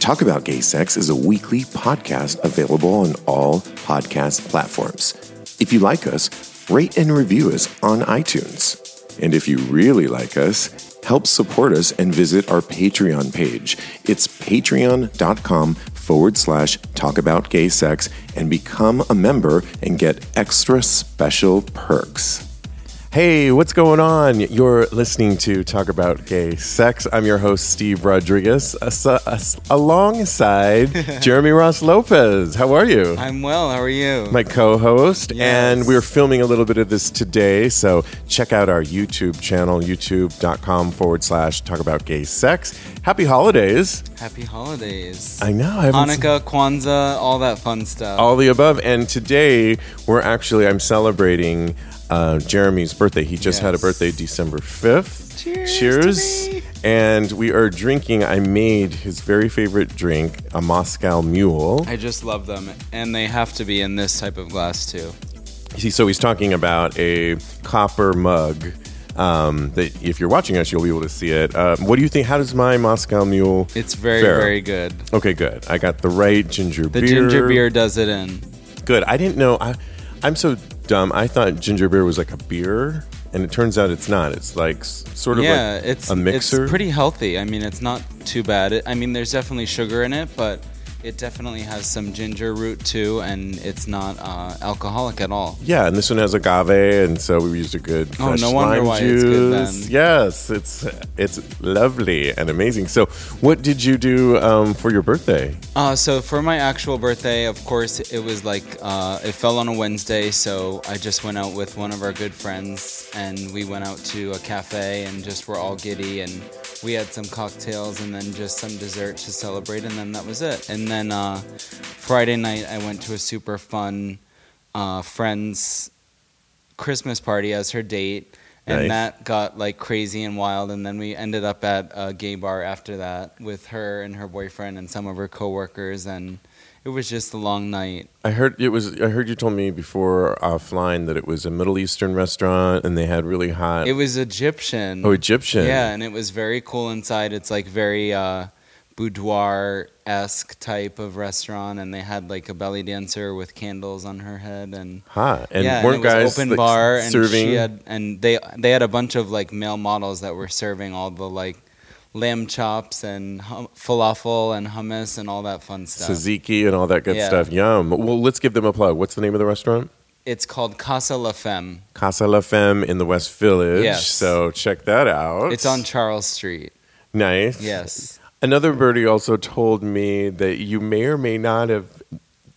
Talk About Gay Sex is a weekly podcast available on all podcast platforms. If you like us, rate and review us on iTunes. And if you really like us, help support us and visit our Patreon page. It's patreon.com forward slash talk about gay sex and become a member and get extra special perks. Hey, what's going on? You're listening to Talk About Gay Sex. I'm your host, Steve Rodriguez, as- as- alongside Jeremy Ross Lopez. How are you? I'm well. How are you? my co-host Yes. and we're filming a little bit of this today so check out our youtube channel youtube.com forward slash talk about gay sex happy holidays Happy holidays. i know I haven't seen- Hanukkah, Kwanzaa, all that fun stuff. all the above and today we're actually i'm celebrating uh, jeremy's birthday he just had a birthday december 5th Cheers me. and we are drinking i made his very favorite drink a moscow mule I just love them, and they have to be in this type of glass too. See, so he's talking about a copper mug. Um, that if you're watching us, you'll be able to see it. Uh, what do you think? How does my Moscow Mule? It's very, fare? very good. Okay, good. I got the right ginger The beer. The ginger beer does it in. Good. I didn't know. I, I'm so dumb. I thought ginger beer was like a beer, and it turns out it's not. It's like sort of yeah, like it's a mixer. It's pretty healthy. I mean, it's not too bad. It, I mean, there's definitely sugar in it, but it definitely has some ginger root too, and it's not uh, alcoholic at all. Yeah, and this one has agave, and so we used a good Oh, fresh no wonder lime why juice. it's good then. Yes, it's it's lovely and amazing. So, what did you do um, for your birthday? Uh, so for my actual birthday, of course, it was like uh, it fell on a Wednesday, so I just went out with one of our good friends, and we went out to a cafe and just were all giddy, and we had some cocktails and then just some dessert to celebrate, and then that was it. And then uh, Friday night, I went to a super fun uh, friend's Christmas party as her date. And Nice. that got like crazy and wild, and then we ended up at a gay bar after that with her and her boyfriend and some of her coworkers, and it was just a long night. I heard it was. I heard you told me before offline that it was a Middle Eastern restaurant, and they had really hot. It was Egyptian. oh, Egyptian. Yeah, and it was very cool inside. It's like very uh, boudoir esque type of restaurant, and they had like a belly dancer with candles on her head, and hot. And yeah, weren't and it was guys open like, bar, and serving? she had, and they they had a bunch of like male models that were serving all the like lamb chops and hum- falafel and hummus and all that fun stuff. tzatziki and all that good Yeah. stuff. Yum. Well, let's give them a plug. What's the name of the restaurant? It's called Casa La Femme. Casa La Femme in the West Village. Yes. So check that out. It's on Charles Street. Nice. Yes. Another birdie also told me that you may or may not have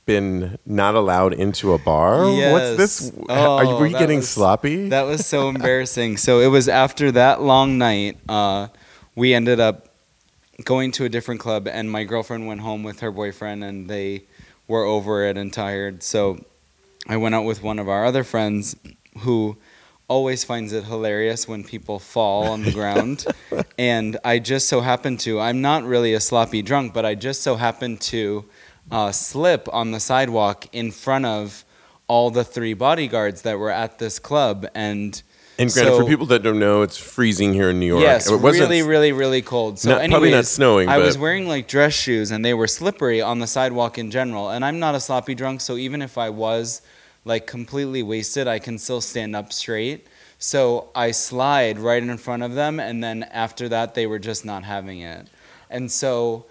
been not allowed into a bar. What's this? Yes. Are you, Oh, were you getting was- sloppy? That was so embarrassing. So it was after that long night, uh, we ended up going to a different club, and my girlfriend went home with her boyfriend, and they were over it and tired. So I went out with one of our other friends who always finds it hilarious when people fall on the ground. and I just so happened to, I'm not really a sloppy drunk, but I just so happened to uh, slip on the sidewalk in front of all the three bodyguards that were at this club, and And granted, so- for people that don't know, it's freezing here in New York. Yes, It wasn't- really, really, really cold. So, Not- anyways, probably not snowing, I was wearing like dress shoes, and they were slippery on the sidewalk in general. And I'm not a sloppy drunk, so even if I was like completely wasted, I can still stand up straight. So I slide right in front of them, and then after that, they were just not having it. And so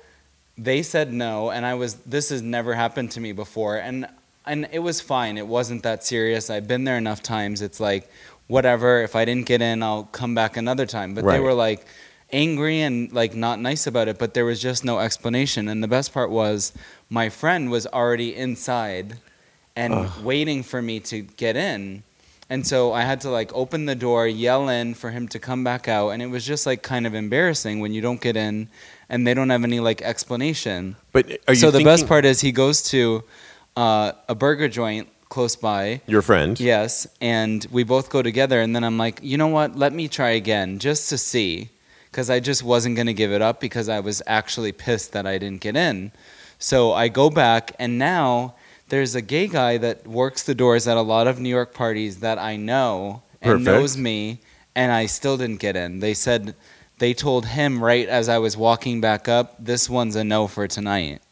they said no, and I was. This has never happened to me before, and and it was fine. It wasn't that serious. I've been there enough times. It's like whatever. If I didn't get in, I'll come back another time. But they were like angry and like not nice about it. But there was just no explanation. And the best part was my friend was already inside and waiting for me to get in. And so I had to like open the door, yell in for him to come back out, and it was just like kind of embarrassing when you don't get in and they don't have any like explanation. But are you so the best part is he goes to uh, a burger joint close by. Your friend. Yes, and we both go together, and then I'm like, you know what? Let me try again just to see, because I just wasn't gonna give it up because I was actually pissed that I didn't get in. So I go back, and now there's a gay guy that works the doors at a lot of New York parties that I know and Perfect. knows me, and I still didn't get in. They said they told him right as I was walking back up, this one's a no for tonight.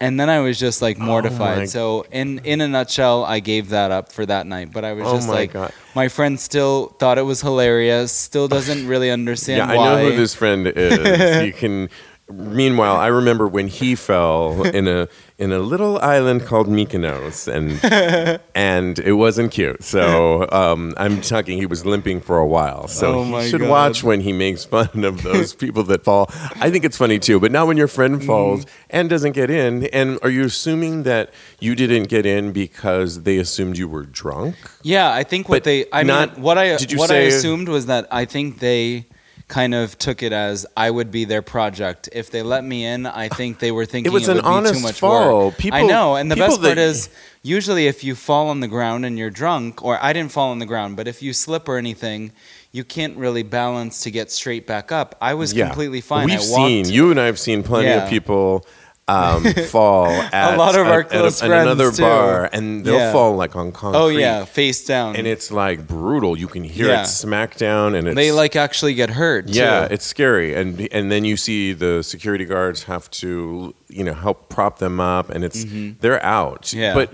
And then I was just like oh mortified. Oh so in in a nutshell, I gave that up for that night. But I was Oh just my like, God. my friend still thought it was hilarious. Still doesn't really understand Yeah, I know who this friend is. you can. Meanwhile, I remember when he fell in a in a little island called Mykonos, and and it wasn't cute. So um, I'm talking. He was limping for a while. So Oh he should God. watch when he makes fun of those people that fall. I think it's funny too. But now when your friend Mm. falls and doesn't get in, and are you assuming that you didn't get in because they assumed you were drunk? Yeah, I think what But they. I not- mean, what I did you what I assumed was that I think they kind of took it as I would be their project. If they let me in, I think they were thinking was it an would be too much fall. work. I know, and the people best part is usually if you fall on the ground and you're drunk, or I didn't fall on the ground, but if you slip or anything. You can't really balance to get straight back up. I was completely fine. We've I walked, seen you and I've seen plenty Yeah. of people um, fall at lot of our at- close at, a- at another too. bar, and they'll Yeah. fall like on concrete. Oh yeah, face down. and it's like brutal. You can hear Yeah. it smack down, and it's they like actually get hurt. yeah, too. it's scary. And and then you see the security guards have to you know help prop them up, and it's they're out. Mm-hmm. Yeah. but.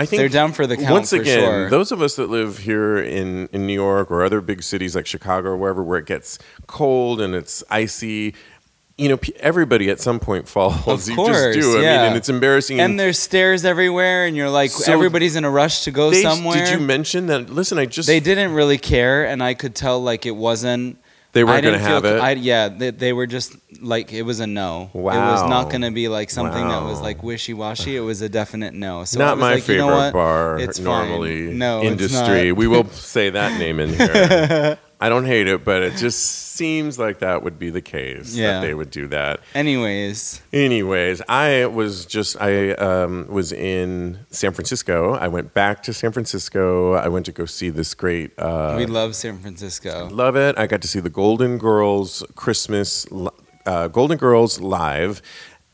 I think They're down for the count, Once again, sure. those of us that live here in, in New York or other big cities like Chicago or wherever, where it gets cold and it's icy, you know, everybody at some point falls. Of you course, just do. I yeah. mean, and it's embarrassing. and there's stairs everywhere, and you're like, So everybody's in a rush to go they, somewhere. Did you mention that? Listen, I just they didn't really care, and I could tell like it wasn't. They weren't gonna have it? I, yeah, they, they were just like it was a no. Wow, It was not going to be like something that was like wishy washy. It was a definite no. So not my like, favorite you know what? bar It's fine. normally. No, it's industry. we will say that name in here. I don't hate it, but it just seems like that would be the case. Yeah. that they would do that. Anyways, Anyways, I was just I um, was in San Francisco. I went back to San Francisco. I went to go see this great. Uh, we love San Francisco. love it. I got to see the Golden Girls Christmas li- uh, Golden Girls live,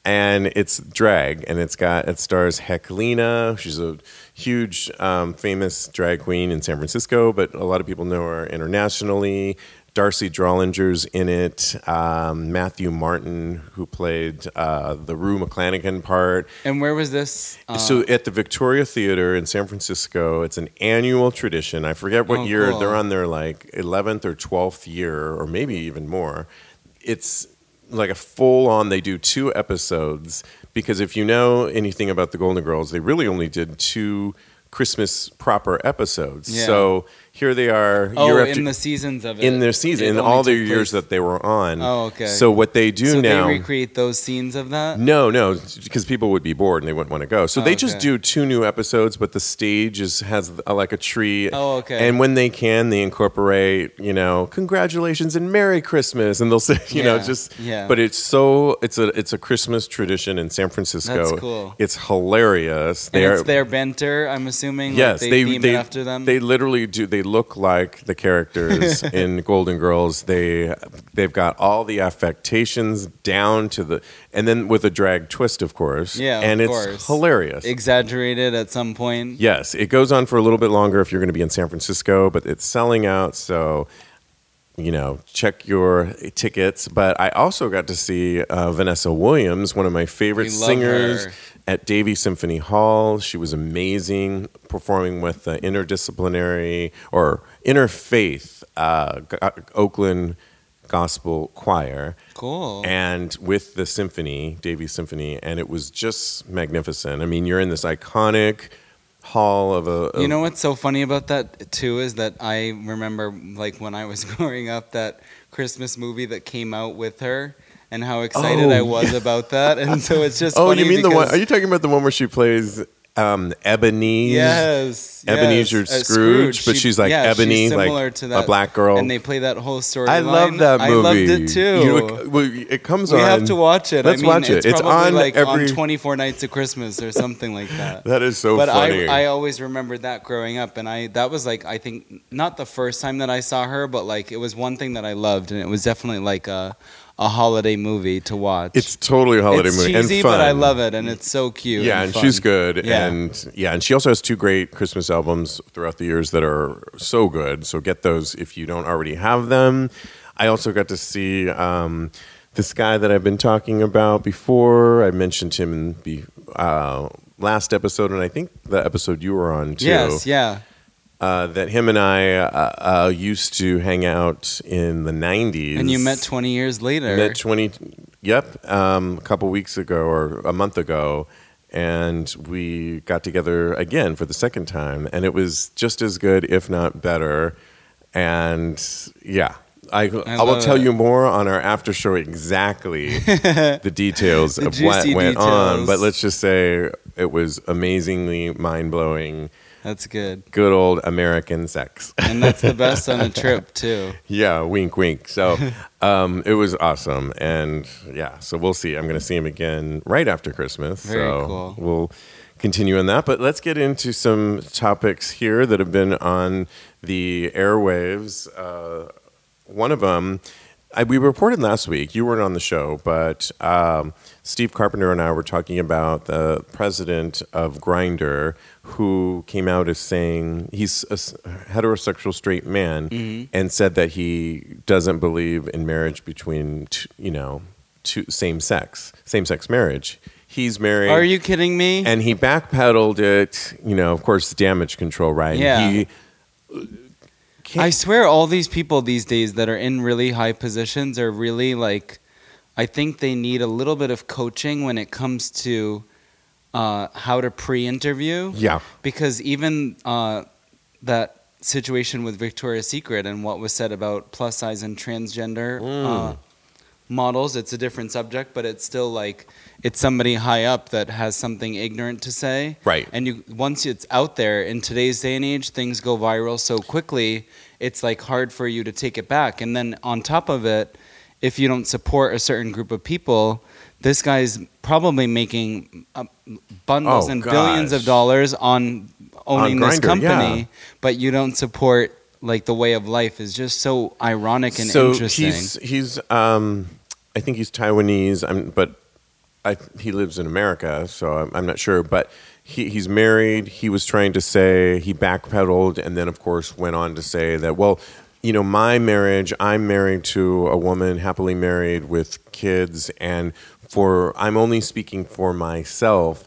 and it's drag, and it's got it stars Heklina. She's a huge, um, famous drag queen in San Francisco, but a lot of people know her internationally. Darcy Drollinger's in it. Um, Matthew Martin, who played uh, the Rue McClanahan part. And where was this? Uh, So at the Victoria Theater in San Francisco, it's an annual tradition. I forget what Oh, year cool. they're on their like 11th or 12th year, or maybe even more. It's like a full on. They do two episodes because if you know anything about the Golden Girls, they really only did two Christmas proper episodes. Yeah. So here they are. oh, in the seasons of it. in their season, it in all their years place- that they were on. Oh, okay. So what they do so now. they recreate those scenes of that. No, no, because people would be bored and they wouldn't want to go. So Oh, they just okay. do two new episodes, but the stage is has uh, like a tree. Oh, okay. And when they can, they incorporate, you know, congratulations and Merry Christmas, and they'll say, you know, just. yeah. But it's so it's a it's a Christmas tradition in San Francisco. That's cool. It's hilarious. And it's are- their banter, I'm assuming. like Yes, they, they they, it after them. they literally do. They look like the characters in Golden Girls. They they've got all the affectations down to the, and then with a drag twist, of course. Yeah, and it's course. hilarious. Exaggerated at some point. Yes, it goes on for a little bit longer if you're going to be in San Francisco, but it's selling out. So, you know, check your tickets. But I also got to see uh, Vanessa Williams, one of my favorite singers, her. at Davies Symphony Hall. She was amazing performing with the interdisciplinary or interfaith uh, G- Oakland Gospel Choir Cool. and with the symphony, Davies Symphony, and it was just magnificent. I mean, you're in this iconic hall of a. Of, You know what's so funny about that too is that I remember like when I was growing up that Christmas movie that came out with her and how excited Oh, I was about that and so it's just Oh, you mean the one? Are you talking about the one where she plays um, Ebony? Yes, Ebenezer yes, uh, Scrooge, but She- she's like yeah, she's Ebony, like similar to a black girl. and they play that whole story. I love that movie. I loved it too. You it comes we on. have to watch it. Let's I mean, watch it. It's, It's on like every- on 24 nights of Christmas or something like that. That is so funny. but funny. I, I always remembered that growing up, and I that was like I think not the first time that I saw her, but like it was one thing that I loved, and it was definitely like a a holiday movie to watch. it's totally a holiday It's movie cheesy, and fun. but I love it, and it's so cute. Yeah, and fun. she's good, Yeah. and yeah, and she also has two great Christmas albums throughout the years that are so good. So get those if you don't already have them. I also got to see um, this guy that I've been talking about before. I mentioned him in the uh, last episode, and I think the episode you were on too. Yes, yeah. Uh, that him and I uh, uh, used to hang out in the '90s, And you met 20 years later. Met 20, yep, um, a couple weeks ago or a month ago. And we got together again for the second time. And it was just as good, if not better. And yeah, I, I, will tell it. you more on our after show exactly the details The of what went on. But let's just say it was amazingly mind blowing. That's good. Good old American sex. And that's the best on a trip too. Yeah, wink, wink. So um, it was awesome, and yeah, so we'll see. I'm going to see him again right after Christmas. Very so cool. We'll continue on that, but let's get into some topics here that have been on the airwaves. Uh, one of them. I, we reported last week. You weren't on the show, but um, Steve Carpenter and I were talking about the president of Grindr, who came out as saying he's a heterosexual straight man, Mm-hmm. and said that he doesn't believe in marriage between t- you know two, same sex same sex marriage. He's married. Are you kidding me? And he backpedaled it. You know, of course, damage control, right? Yeah. He, I swear, all these people these days that are in really high positions are really like, I think they need a little bit of coaching when it comes to uh, how to pre-interview. yeah. Because even uh, that situation with Victoria's Secret and what was said about plus size and transgender uh, models, it's a different subject, but it's still like it's somebody high up that has something ignorant to say. Right. And you once it's out there in today's day and age, things go viral so quickly. It's like hard for you to take it back. And then on top of it, if you don't support a certain group of people, this guy's probably making uh, bundles Oh, and billions of dollars on owning this Grindr, company, yeah. but you don't support like the way of life is just so ironic and so interesting. he's he's um, I think he's Taiwanese. I'm, but I, he lives in America, so I'm, I'm not sure. But he, he's married. He was trying to say he backpedaled, and then of course went on to say that well. You know, my marriage, I'm married to a woman, happily married with kids, and for I'm only speaking for myself,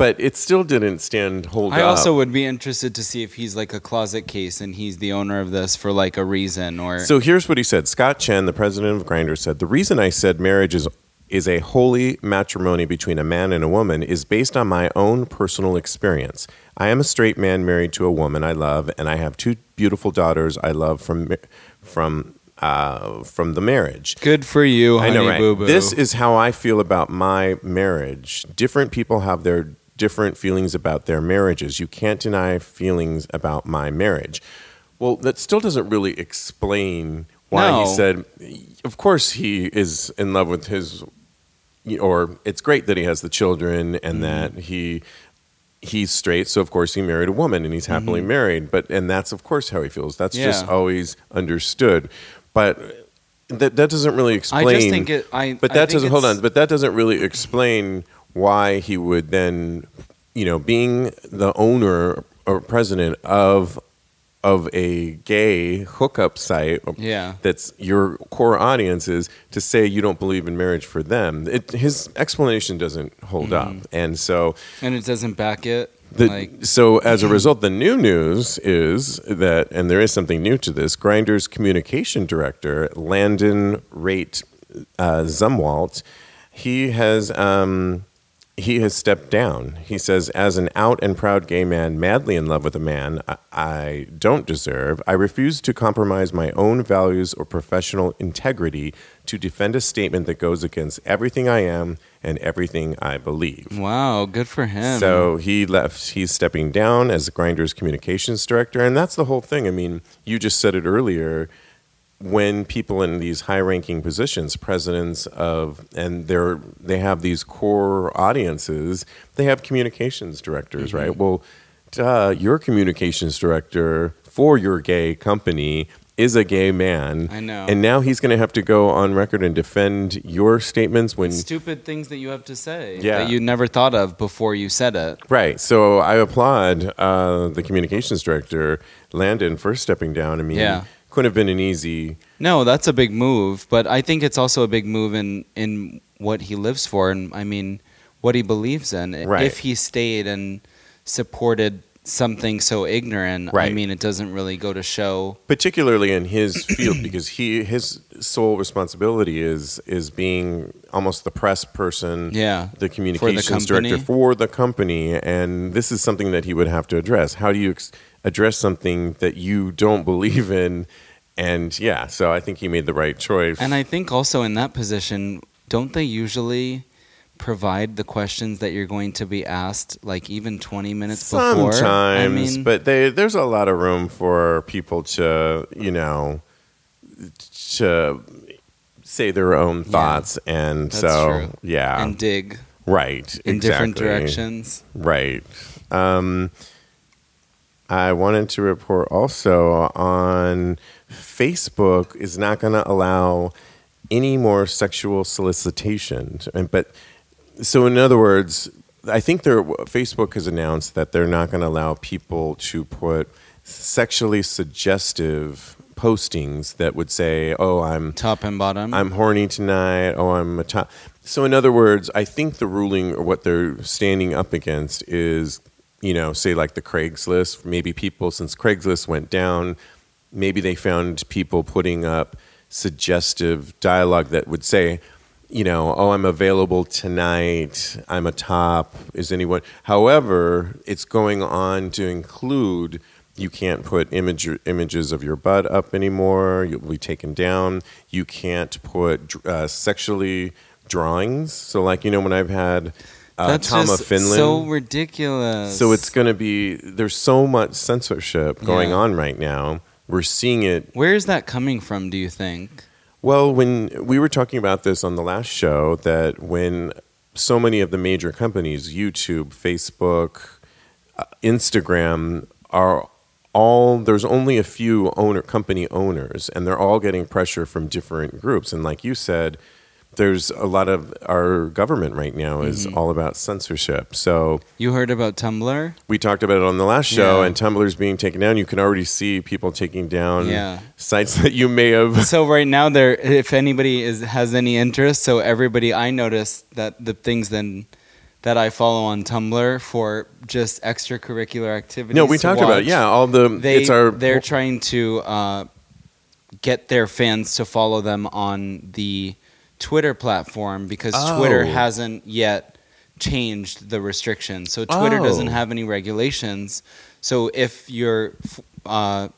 but it still didn't stand hold I up. also would be interested to see if he's like a closet case and he's the owner of this for like a reason or So here's what he said. Scott Chen, the president of Grindr, said the reason I said marriage is is a holy matrimony between a man and a woman is based on my own personal experience. I am a straight man married to a woman I love, and I have two beautiful daughters I love from from uh, from the marriage. good for you, I honey know, right? boo boo. This is how I feel about my marriage. Different people have their different feelings about their marriages. You can't deny feelings about my marriage. Well, that still doesn't really explain why No. he said. Of course, he is in love with his, or it's great that he has the children and Mm-hmm. that he he's straight, so of course he married a woman and he's happily married. But and that's of course how he feels. That's just Mm-hmm. Always understood. But that that doesn't really explain. I just think it. I. But I that think doesn't hold on. But that doesn't really explain why he would then, you know, being the owner or president of of a gay hookup site Yeah. that's your core audience is to say you don't believe in marriage for them it, his explanation doesn't hold up and so and it doesn't back it. the, like so as a result, the new news is that, and there is something new to this. Grindr's communication director, Landon Rate uh, Zumwalt, he has um, he has stepped down. He says, as an out and proud gay man, madly in love with a man I, I don't deserve, I refuse to compromise my own values or professional integrity to defend a statement that goes against everything I am and everything I believe. wow, good for him. So he left. He's stepping down as Grindr's communications director, and that's the whole thing. I mean, you just said it earlier. When people in these high-ranking positions, presidents of, and they're they have these core audiences, they have communications directors, right? Well, duh, your communications director for your gay company is a gay man. I know. And now he's going to have to go on record and defend your statements when stupid things that you have to say Yeah. that you never thought of before you said it. Right. So I applaud uh, the communications director, Landon, for stepping down. I mean, Yeah. Couldn't have been an easy. No, that's a big move, but I think it's also a big move in in what he lives for, and I mean what he believes in. Right. If he stayed and supported something so ignorant, right. I mean, it doesn't really go to show. particularly in his field because he his sole responsibility is is being almost the press person Yeah, the communications company. director for the company and this is something that he would have to address how do you ex- address something that you don't believe in and yeah so i think he made the right choice And I think also in that position, don't they usually provide the questions that you're going to be asked, like even 20 minutes before? Sometimes, I mean, but they, there's a lot of room for people to, you know, to say their own thoughts, and That's so true. yeah, and dig right, in different directions. right. Um, I wanted to report also on Facebook is not going to allow any more sexual solicitation, and but so in other words, I think they're, Facebook has announced that they're not going to allow people to put sexually suggestive postings that would say, "Oh, I'm Top and bottom. I'm horny tonight. Oh, I'm a top." So in other words, I think the ruling or what they're standing up against is, you know, say like the Craigslist. Maybe people since Craigslist went down, maybe they found people putting up suggestive dialogue that would say, you know, oh, I'm available tonight. I'm a top. Is anyone? However, it's going on to include you can't put image, images of your butt up anymore. You'll be taken down. You can't put uh, sexually drawings. So, like you know, when I've had uh, That's Tom just Finland, so ridiculous. so it's going to be. There's so much censorship going Yeah. on right now. We're seeing it Where is that coming from? Do you think? well, when we were talking about this on the last show, that when so many of the major companies, YouTube, Facebook, uh, Instagram, are all there's only a few owner company owners, and they're all getting pressure from different groups. And like you said, there's a lot of our government right now is all about censorship. So You heard about Tumblr? we talked about it on the last show, Yeah. and Tumblr's being taken down. You can already see people taking down Yeah. sites that you may have. so right now there if anybody is has any interest so everybody i noticed that the things then that i follow on tumblr for just extracurricular activities No, we talked about it. Yeah, all the they it's our they're trying to uh, get their fans to follow them on the twitter platform because twitter Oh. hasn't yet changed the restrictions so twitter Oh. doesn't have any regulations so if you're uh,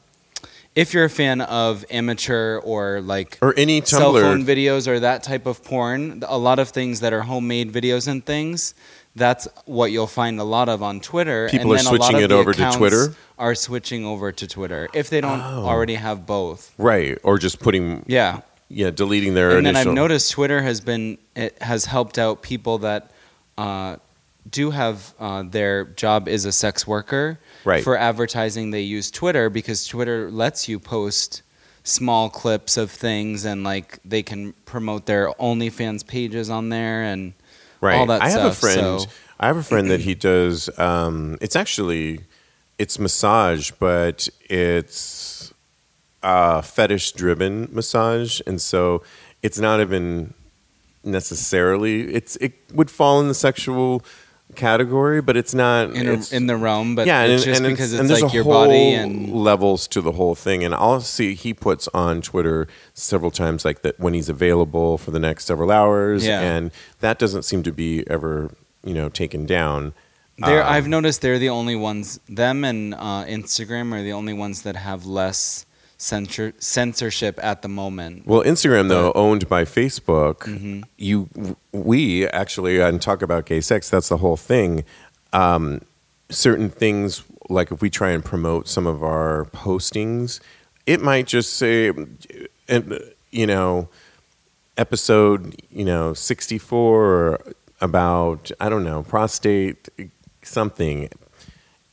if you're a fan of amateur or like or any cell phone videos or that type of porn, a lot of things that are homemade videos and things, that's what you'll find a lot of on Twitter. People and are then a lot switching it over to Twitter? Are switching over to Twitter if they don't Oh. already have both. right, or just putting Yeah, yeah, deleting their and then. I've noticed Twitter has been it has helped out people that uh, do have uh, their job is a sex worker. Right. For advertising, they use Twitter because Twitter lets you post small clips of things and like they can promote their OnlyFans pages on there and right. all that I have a friend. so- I have a friend that he does. Um, it's actually it's massage, but it's uh, fetish driven massage, and so it's not even necessarily. It's it would fall in the sexual category, but it's not in, it's- in the realm, but yeah, it's and, just and because and it's there's like your body and levels to the whole thing. And I'll see he puts on Twitter several times like that when he's available for the next several hours, Yeah. and that doesn't seem to be ever you know taken down. They're, Um, I've noticed they're the only ones. Them and uh, Instagram are the only ones that have less censor, censorship at the moment. Well, Instagram though, Mm-hmm. owned by Facebook, you we actually and talk about gay sex. That's the whole thing. Um, certain things, like if we try and promote some of our postings, it might just say, you know, episode you know sixty four about I don't know prostate something.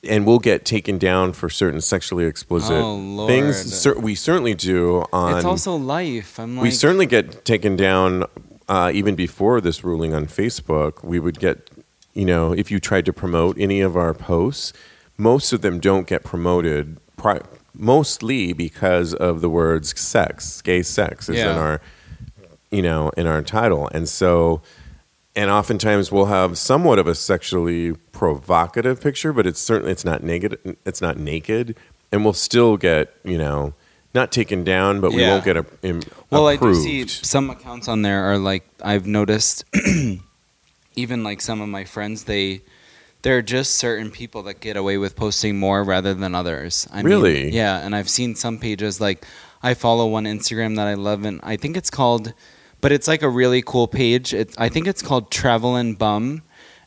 And we'll get taken down for certain sexually explicit Oh, things. Cer- we certainly do on it's also life. I'm like, we certainly get taken down uh, even before this ruling on Facebook. We would get, you know, if you tried to promote any of our posts, most of them don't get promoted. Pri- mostly because of the words "sex," gay sex is in our, you know, in our title, and so. And oftentimes we'll have somewhat of a sexually provocative picture, but it's certainly it's not naked. It's not naked, and we'll still get you know not taken down, but we Yeah. won't get a, im- Well. I do see some accounts on there are like I've noticed. even like some of my friends, they there are just certain people that get away with posting more rather than others. I Really? Mean, yeah, and I've seen some pages like I follow one Instagram that I love, and I think it's called, but it's like a really cool page. It, I think it's called Travel and Bum,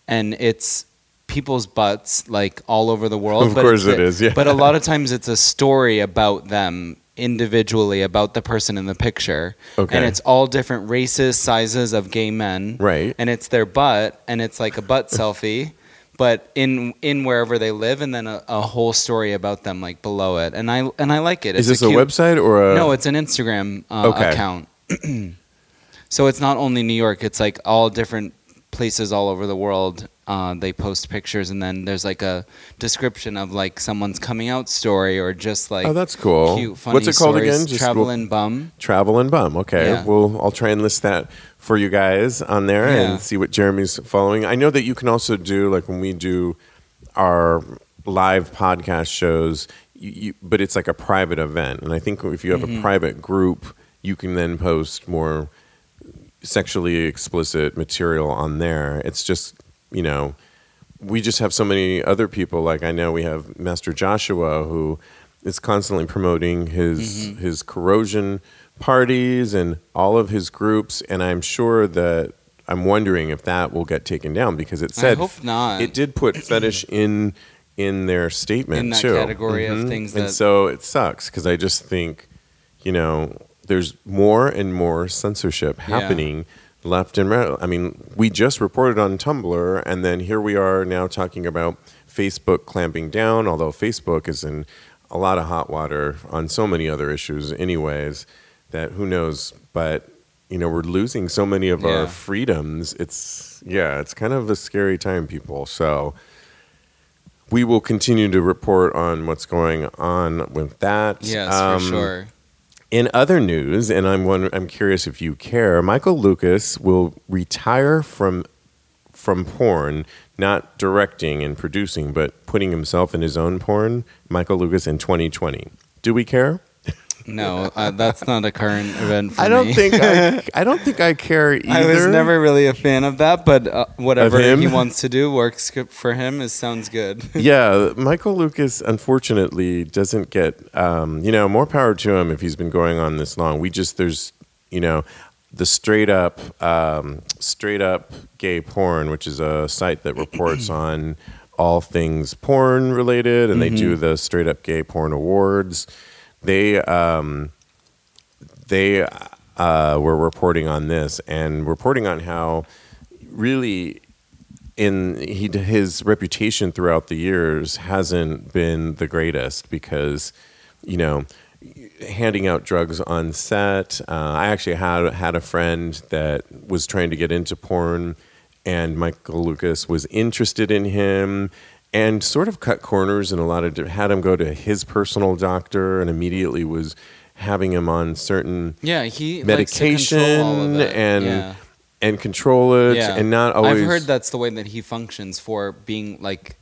and it's people's butts like all over the world. Of but course it's yeah. But a lot of times it's a story about them individually, about the person in the picture. Okay. And it's all different races, sizes of gay men. Right. And it's their butt, and it's like a butt selfie. But in in wherever they live, and then a, a whole story about them like below it, and I and I like it. Is It's this a, cute- website or a? no, it's an Instagram uh, Okay. account. so it's not only New York; it's like all different places all over the world. Uh, they post pictures, and then there's like a description of like someone's coming out story, or just like oh, that's cool. cute, funny What's it called stories. again? Just Travel we'll- and Bum. Travel and Bum. Okay, Yeah. well, I'll try and list that for you guys on there Yeah. and see what Jeremy's following. I know that you can also do like when we do our live podcast shows, you, you, but it's like a private event, and I think if you have Mm-hmm. a private group, you can then post more sexually explicit material on there. It's just you know. We just have so many other people. Like I know we have Master Joshua, who is constantly promoting his Mm-hmm. his corrosion parties and all of his groups and i'm sure that i'm wondering if that will get taken down because it said hope not. it did put fetish in in their statement In that too category of Mhm. things and so it sucks because i just think you know there's more and more censorship Yeah. happening left and right i mean we just reported on tumblr and then here we are now talking about facebook clamping down although facebook is in a lot of hot water on so many other issues anyways that who knows but you know we're losing so many of Yeah. our freedoms it's yeah it's kind of a scary time people so we will continue to report on what's going on with that Yes, Um, for sure. In other news, and I'm wonder, I'm curious if you care, Michael Lucas will retire from from porn, not directing and producing, but putting himself in his own porn. Michael Lucas in 2020. Do we care? No, uh, that's not a current event for I don't me. think I, I don't think I care either. I was never really a fan of that, but uh, whatever him? he wants to do works good for him. It sounds good. yeah, Michael Lucas unfortunately doesn't get um, you know more power to him if he's been going on this long. We just there's you know the straight up um, straight up gay porn, which is a site that reports on all things porn related, and they do the straight up gay porn awards. They um, they uh, were reporting on this and reporting on how really in he his reputation throughout the years hasn't been the greatest because you know handing out drugs on set. Uh, I actually had had a friend that was trying to get into porn, and Michael Lucas was interested in him and sort of cut corners and a lot of had him go to his personal doctor and immediately was having him on certain Yeah, he medication likes to all of and yeah. and control it yeah. and not always I've heard that's the way that he functions for being like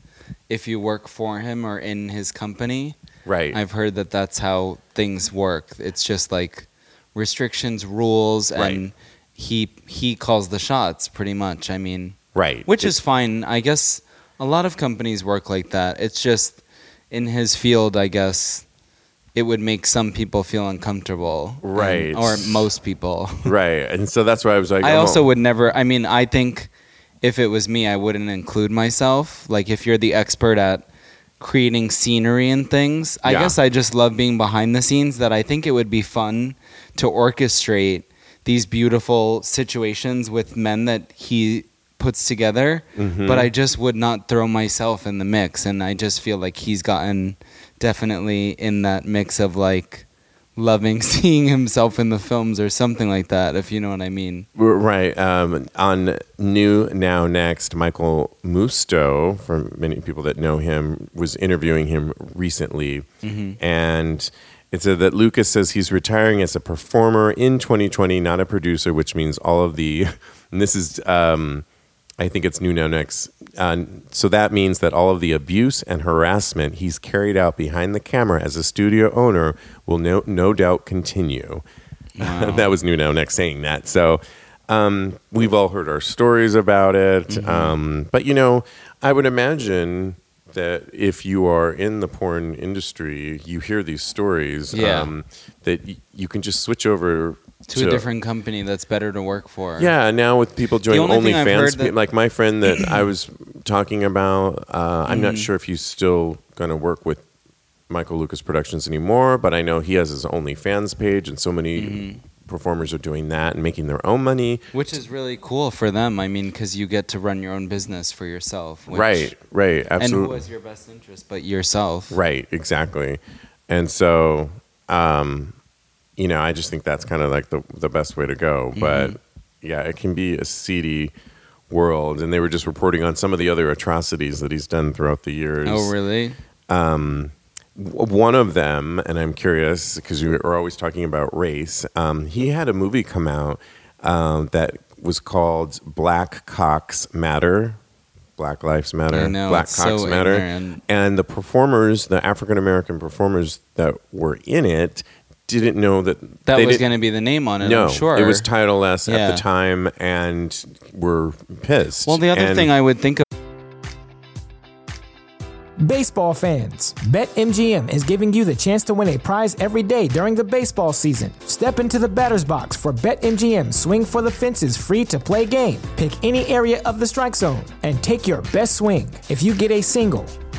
if you work for him or in his company. right I've heard that that's how things work. It's just like restrictions, rules, and Right. he he calls the shots pretty much. I mean, right which It- is fine. I guess a lot of companies work like that. It's just in his field, I guess it would make some people feel uncomfortable, and- Right. or most people. right and so that's why I was like I oh, also would never. I mean, I think if it was me, I wouldn't include myself. Like if you're the expert at creating scenery and things, I Yeah. guess I just love being behind the scenes. That I think it would be fun to orchestrate these beautiful situations with men that he puts together. Mhm. But I just would not throw myself in the mix, and I just feel like he's gotten definitely in that mix of like loving seeing himself in the films or something like that if you know what i mean Right. Um, on New Now Next, Michael Musto, for many people that know him, was interviewing him recently. And it said that Lucas says he's retiring as a performer in 2020, not a producer, which means all of the, and this is, um, I think it's New Now Next. Uh, so that means that all of the abuse and harassment he's carried out behind the camera as a studio owner will no, no doubt continue. that was New Now Next saying that. So um, we've all heard our stories about it. Mm-hmm. Um, but, you know, I would imagine that if you are in the porn industry, you hear these stories Yeah. um, that y- you can just switch over to a different company that's better to work for yeah, now with people joining OnlyFans, that- like my friend that I was talking about, uh, I'm Mm-hmm. not sure if he's still going to work with Michael Lucas Productions anymore, but I know he has his OnlyFans page, and so many Mm-hmm. performers are doing that and making their own money. which is really cool for them i mean because you get to run your own business for yourself which- right, right, Absolutely. and absolutely. who has your best interest but yourself Right, exactly. And so, um, you know, I just think that's kind of like the the best way to go. Mm-hmm. But yeah, it can be a seedy world. And they were just reporting on some of the other atrocities that he's done throughout the years. oh really W- One of them, and I'm curious because you are always talking about race. Um, he had a movie come out um, that was called Black Cocks Matter. Black Lives Matter. I know, Black Cocks so Matter. ignorant. And the performers, the African American performers that were in it, didn't know that that was going to be the name on it no, i'm sure it was title S at the time, and were pissed. well the other And- thing i would think of Baseball fans, BetMGM is giving you the chance to win a prize every day during the baseball season. Step into the batter's box for BetMGM Swing for the Fences free to play game. Pick any area of the strike zone and take your best swing. If you get a single,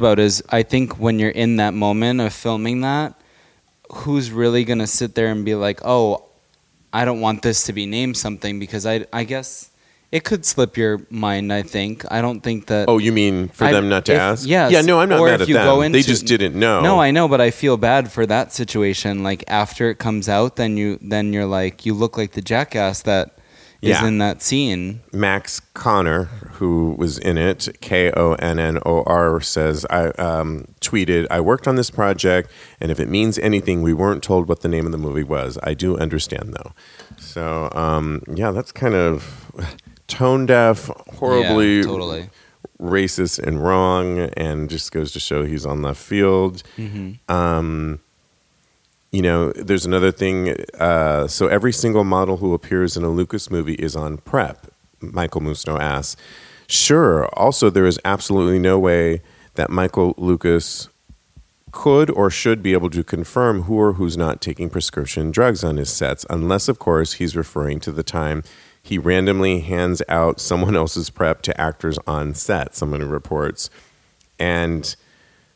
About is I think when you're in that moment of filming that, who's really gonna sit there and be like, oh, I don't want this to be named something because I I guess It could slip your mind. I think. I don't think that. Oh, you mean for I- them not to if- ask? Yes. Yeah, no, I'm not Or mad if at you them. go they just didn't know. No, I know, but I feel bad for that situation. Like after it comes out, then you then you're like you look like the jackass that is Yeah. in that scene. Max Konnor, who was in it, K O N N O R, says, I um, tweeted, I worked on this project, and if it means anything, we weren't told what the name of the movie was. I do understand, though. So, um, yeah, that's kind of tone deaf, horribly Yeah, totally. racist and wrong, and just goes to show he's on left field. Um, you know, there's another thing. Uh, so every single model who appears in a Lucas movie is on PrEP. Michael Musto asks. Sure. Also, there is absolutely no way that Michael Lucas could or should be able to confirm who or who's not taking prescription drugs on his sets, unless, of course, he's referring to the time he randomly hands out someone else's PrEP to actors on set, someone who reports. And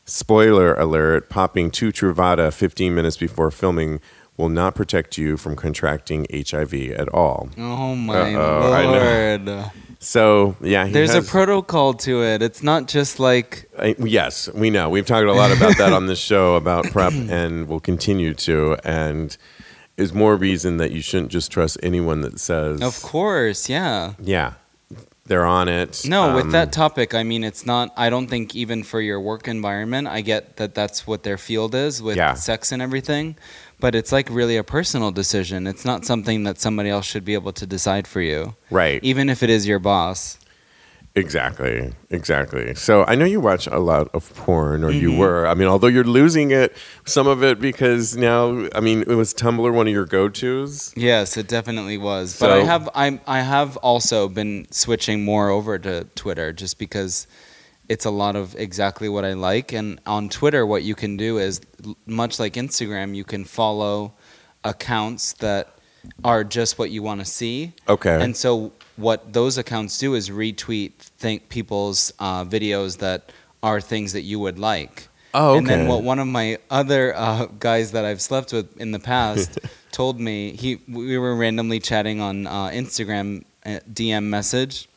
spoiler alert, popping two Truvada 15 minutes before filming will not protect you from contracting HIV at all. Oh my Uh-oh, lord! So, yeah, he There's a protocol to it. It's not just like I, yes, we know. We've talked a lot about that on this show about PrEP, and we'll continue to. And is more reason that you shouldn't just trust anyone that says, Of course, yeah. yeah, they're on it." No, Um, with that topic, I mean, it's not. I don't think even for your work environment, I get that that's what their field is with Yeah. sex and everything. But it's like really a personal decision. It's not something that somebody else should be able to decide for you, right? even if it is your boss. Exactly, exactly. So I know you watch a lot of porn, or Mm-hmm. you were. I mean, although you're losing it, some of it because now, I mean, it was Tumblr one of your go-tos. Yes, it definitely was. But I have I I have also been switching more over to Twitter just because it's a lot of exactly what I like. And on Twitter, what you can do is much like Instagram, you can follow accounts that are just what you want to see. Okay. And so what those accounts do is retweet think people's uh, videos that are things that you would like. Oh, okay. And then what one of my other uh, guys that I've slept with in the past told me he we were randomly chatting on uh, Instagram uh, DM message,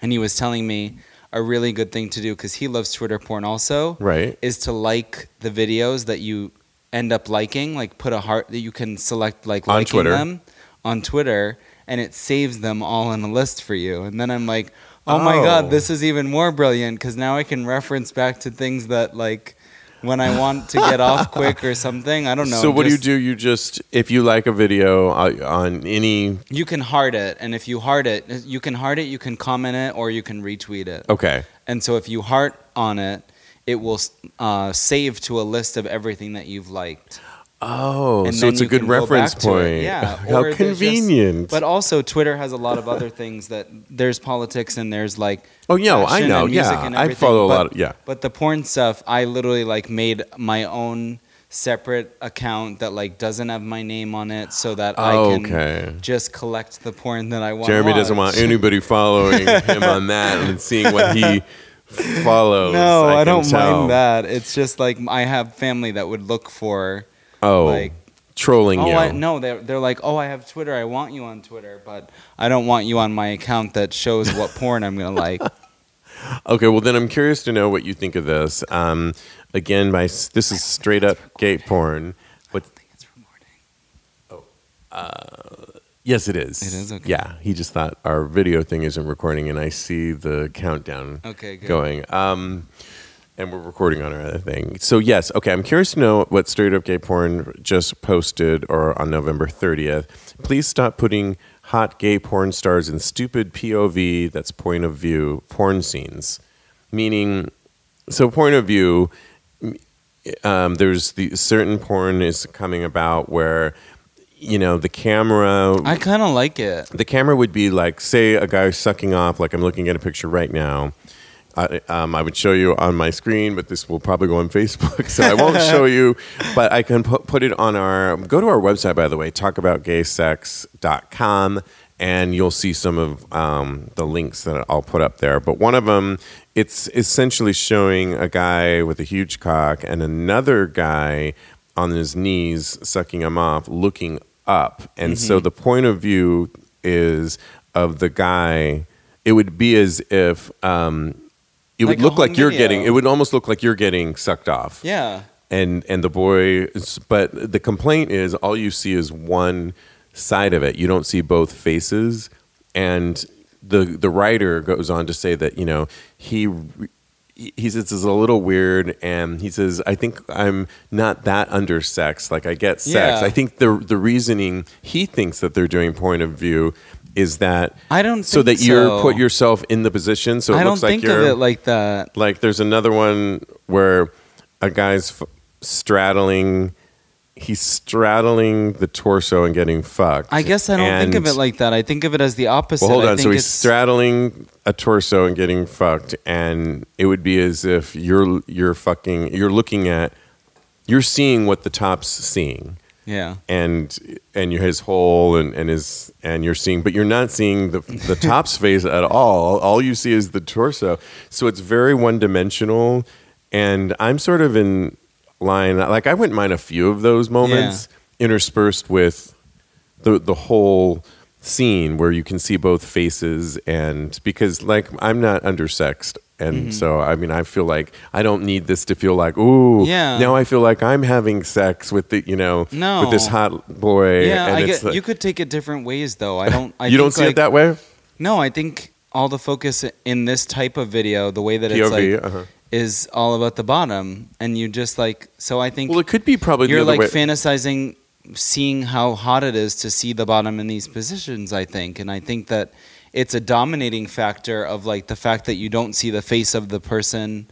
and he was telling me a really good thing to do because he loves Twitter porn also. Right. Is to like the videos that you end up liking, like put a heart that you can select like On liking Twitter. them on Twitter, and it saves them all in a list for you. And then I'm like, oh, my Oh. god, this is even more brilliant because now I can reference back to things that like when I want to get off quick or something. I don't know. so what just- do you do? You just if you like a video uh, on any You can heart it, and if you heart it, you can heart it, you can comment it, or you can retweet it. okay, And so if you heart on it, it will uh, save to a list of everything that you've liked. Oh, so it's a good go reference it. point. Yeah. how there's just- convenient. but also, Twitter has a lot of other things that there's politics and there's like. oh yeah, I know. and Yeah, I follow a but- lot. Of, yeah. But the porn stuff, I literally like made my own separate account that like doesn't have my name on it, so that I Oh, can okay. just collect the porn that I want. Jeremy to doesn't want anybody following him on that and seeing what he follows. No, I, can don't tell. mind that. It's just like I have family that would look for. Oh, Like, trolling Oh, you. I, no, they're they're like, oh, I have Twitter. I want you on Twitter, but I don't want you on my account that shows what porn I'm gonna like. Okay, well then I'm curious to know what you think of this. Um, again, my this is straight up gay porn. What? It's recording. Yes, it is. It is? Okay. Yeah, he just thought our video thing isn't recording, and I see the countdown Okay, good. going. Um, and we're recording on our other thing. So yes, okay. I'm curious to know what straight up gay porn just posted or on November 30th. Please stop putting hot gay porn stars in stupid POV. That's point of view porn scenes, meaning so point of view. Um, there's the certain porn is coming about where you know the camera I kind of like it. the camera would be like say a guy sucking off like i'm looking at a picture right now I, um, I would show you on my screen but this will probably go on facebook so i won't show you. But i can put, put it on our go to our website by the way talkaboutgaysex.com and you'll see some of um, the links that i'll put up there. But one of them it's essentially showing a guy with a huge cock and another guy on his knees sucking him off looking up. And so the point of view is of the guy, it would be as if um, it Like would look like you're video. getting. It would almost look like you're getting sucked off. Yeah. and and the boy but the complaint is all you see is one side of it you don't see both faces and the the writer goes on to say that you know he he says it's a little weird and he says i think i'm not that undersexed like i get sex Yeah. i think the the reasoning he thinks that they're doing point of view is that I don't so that you're so. put yourself in the position so it I don't looks like think you're of it like that. like there's another one where a guy's f- straddling he's straddling the torso and getting fucked I guess I don't think of it like that. I think of it as the opposite. well hold on so he's straddling a torso and getting fucked and it would be as if you're you're fucking you're looking at you're seeing what the top's seeing Yeah. and and your his hole and, and his and you're seeing but you're not seeing the the top's face at all. All you see is the torso. So it's very one dimensional and i'm sort of in line like i wouldn't mind a few of those moments interspersed with the the whole scene where you can see both faces and because like i'm not undersexed and Mm-hmm. so i mean i feel like i don't need this to feel like ooh Yeah. now i feel like i'm having sex with the you know No. with this hot boy Yeah, and I get. like- you could take it different ways, though. I don't. I you don't see like, it that way No, I think all the focus in this type of video, the way that it's like, uh-huh. is all about the bottom, and you just like. So I think well it could be probably you're like way. fantasizing, seeing how hot it is to see the bottom in these positions. I think, and I think that it's a dominating factor of like the fact that you don't see the face of the person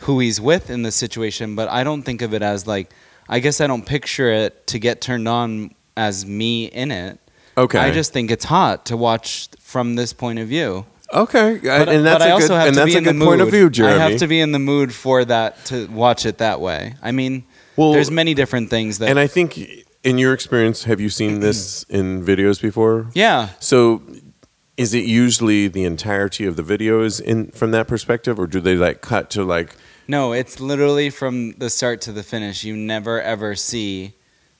who he's with in the situation. But I don't think of it as like. I guess I don't picture it to get turned on as me in it. okay I just think it's hot to watch from this point of view. okay But, and that's a also good have and to that's be a good point of view jeremy I have to be in the mood for that to watch it that way. I mean, Well, there's many different things that. and i think in your experience have you seen this in videos before yeah, So, is it usually the entirety of the video is in from that perspective, or do they like cut to like? no, it's literally from the start to the finish. You never ever see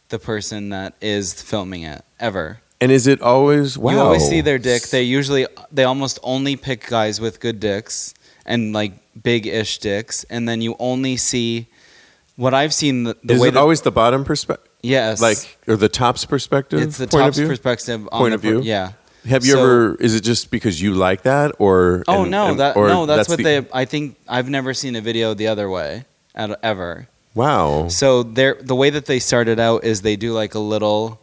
the person that is filming it ever. And is it always wow? You always see their dick. They usually they almost only pick guys with good dicks and like big-ish dicks, and then you only see what I've seen the, the is way it that always the bottom perspective, yes, like or the top's perspective? it's the point of top's view? perspective on Point of view? per- yeah. Have you So- ever? Is it just because you like that, or Oh and- no, and- that or no, that's, what the- they. I think I've never seen a video the other way, ever. Wow. So the way that they started out is they do like a little.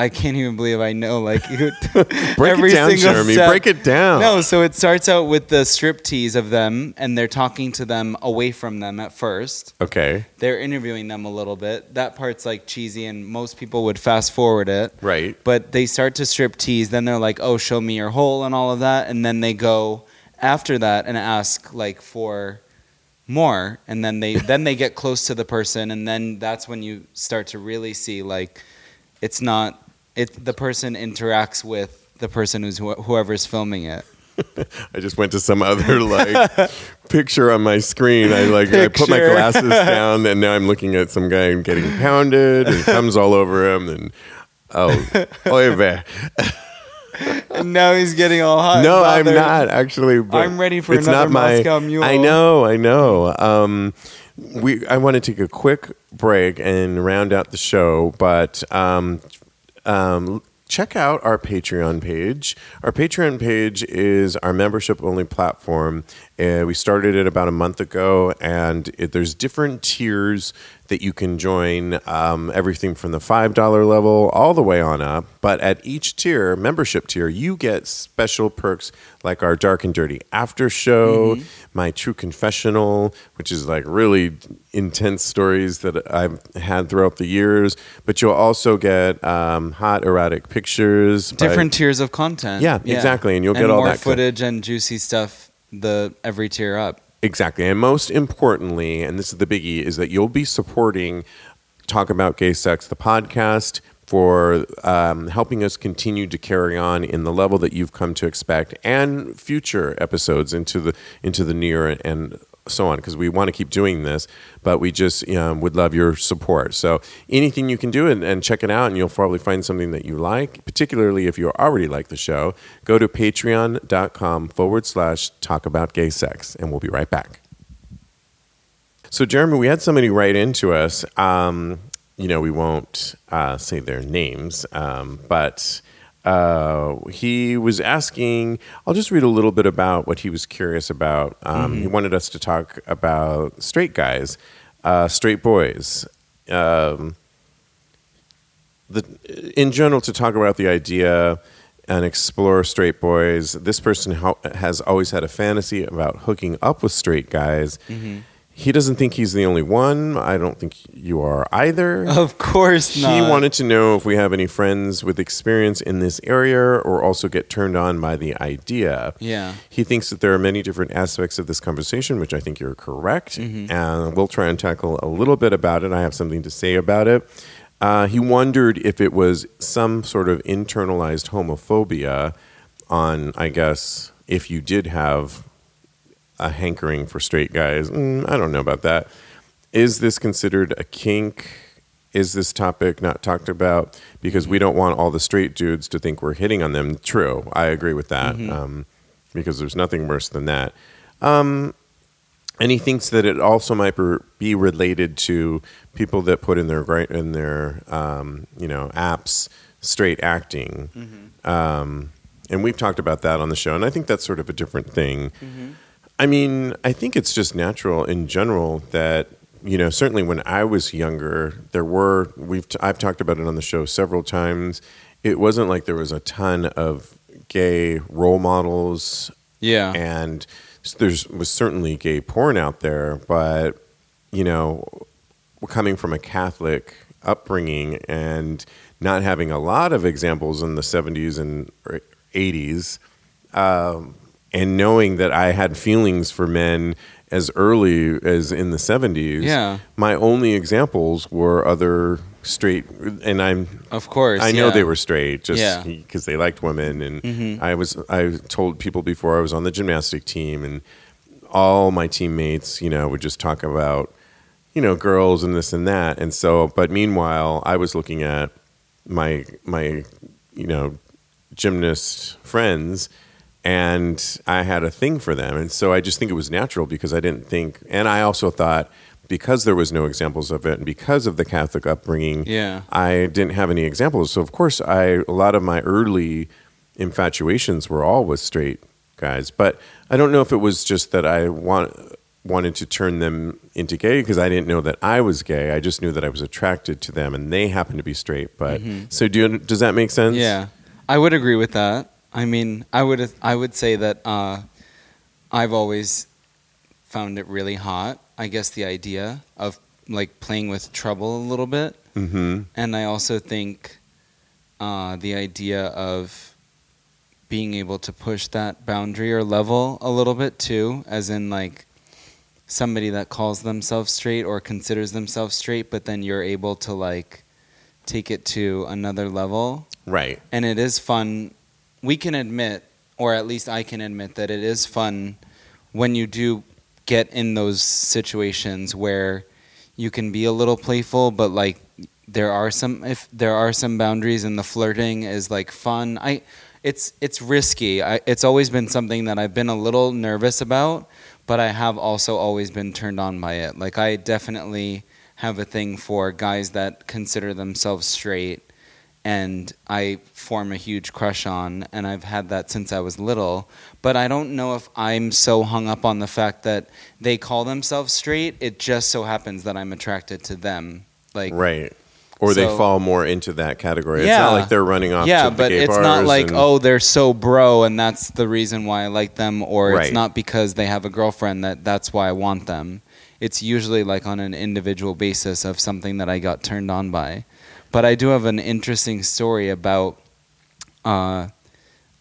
I can't even believe I know like Break every it down, single Jeremy. step. Break it down. No, so it starts out with the strip tease of them, and they're talking to them away from them at first. Okay. They're interviewing them a little bit. That part's like cheesy, and most people would fast forward it. Right. But they start to strip tease. Then they're like, "Oh, show me your hole" and all of that. And then they go after that and ask like for more. And then they then they get close to the person, and then that's when you start to really see like it's not it. The person interacts with the person who's wh- whoever's filming it. I just went to some other like picture on my screen. I like I put my Picture. glasses down and now I'm looking at some guy getting pounded and comes all over him and oh oy vey. And now he's getting all hot. and No, I'm bothered. not actually. But I'm ready for another Moscow Mule. I know, I know. Um, we I want to take a quick break and round out the show, but um, um, check out our Patreon page. Our Patreon page is our membership only platform. Uh, we started it about a month ago, and it, there's different tiers that you can join. Um, everything from the five dollar level all the way on up. But at each tier, membership tier, you get special perks like our dark and dirty after show, my true confessional, which is like really intense stories that I've had throughout the years. But you'll also get um, hot erotic pictures, by- different tiers of content. Yeah, exactly, and you'll get all that footage and juicy stuff. The every tier up. Exactly. And most importantly, and this is the biggie, is that you'll be supporting Talk About Gay Sex, the podcast, for um, helping us continue to carry on in the level that you've come to expect and future episodes into the into the near and so on because we want to keep doing this, but we just would love your support. So anything you can do and, and check it out, and you'll probably find something that you like, particularly if you already like the show. Go to patreon.com forward slash talk about gay sex, and we'll be right back. So, Jeremy, we had somebody write into us. Um, you know, we won't uh, say their names, um, but uh, he was asking. I'll just read a little bit about what he was curious about. Um, He wanted us to talk about straight guys, uh, straight boys. Um, the, in general, to talk about the idea and explore straight boys. This person ho- has always had a fantasy about hooking up with straight guys. He doesn't think he's the only one. I don't think you are either. Of course not. He wanted to know if we have any friends with experience in this area or also get turned on by the idea. Yeah. He thinks that there are many different aspects of this conversation, which I think you're correct. And we'll try and tackle a little bit about it. I have something to say about it. Uh, he wondered if it was some sort of internalized homophobia on, I guess, if you did have a hankering for straight guys. Mm, I don't know about that. Is this considered a kink? Is this topic not talked about? Because we don't want all the straight dudes to think we're hitting on them. True, I agree with that. Um, because there's nothing worse than that. Um, and he thinks that it also might be related to people that put in their in their um, you know apps straight acting. Um, and we've talked about that on the show, and I think that's sort of a different thing. I mean, I think it's just natural in general that you know, certainly when I was younger, there were we've t- I've talked about it on the show several times. It wasn't like there was a ton of gay role models Yeah. and there was certainly gay porn out there, but you know, coming from a Catholic upbringing and not having a lot of examples in the 70s and 80s, um, and knowing that I had feelings for men as early as in the 70s, Yeah. my only examples were other straight, and I'm Of course. I know yeah. they were straight just Yeah. because they liked women. And Mm-hmm. I was, I told people before I was on the gymnastic team, and all my teammates, you know, would just talk about, you know, girls and this and that. And so, but meanwhile, I was looking at my, my, you know, gymnast friends and I had a thing for them. And so I just think it was natural because I didn't think, and I also thought because there was no examples of it and because of the Catholic upbringing, Yeah. I didn't have any examples. So of course, I a lot of my early infatuations were all with straight guys, but I don't know if it was just that I want wanted to turn them into gay because I didn't know that I was gay. I just knew that I was attracted to them, and they happened to be straight. But mm-hmm. so do you, does that make sense? Yeah, I would agree with that. I mean, I would I would say that uh, I've always found it really hot. I guess the idea of like playing with trouble a little bit, Mm-hmm. and I also think uh, the idea of being able to push that boundary or level a little bit too, as in like somebody that calls themselves straight or considers themselves straight, but then you're able to like take it to another level Right. and it is fun. We can admit, or at least I can admit, that it is fun when you do get in those situations where you can be a little playful, but like there are some if there are some boundaries, and the flirting is like fun. I, it's it's risky. I, it's always been something that I've been a little nervous about, but I have also always been turned on by it. Like I definitely have a thing for guys that consider themselves straight and I form a huge crush on, and I've had that since I was little. But I don't know if I'm so hung up on the fact that they call themselves straight. It just so happens that I'm attracted to them. Like, Right. Or they fall more into that category. It's Yeah. not like they're running off yeah, to the but it's not like and- oh they're so bro, and that's the reason why I like them, or Right. it's not because they have a girlfriend that that's why I want them. It's usually like on an individual basis of something that I got turned on by. But I do have an interesting story about uh,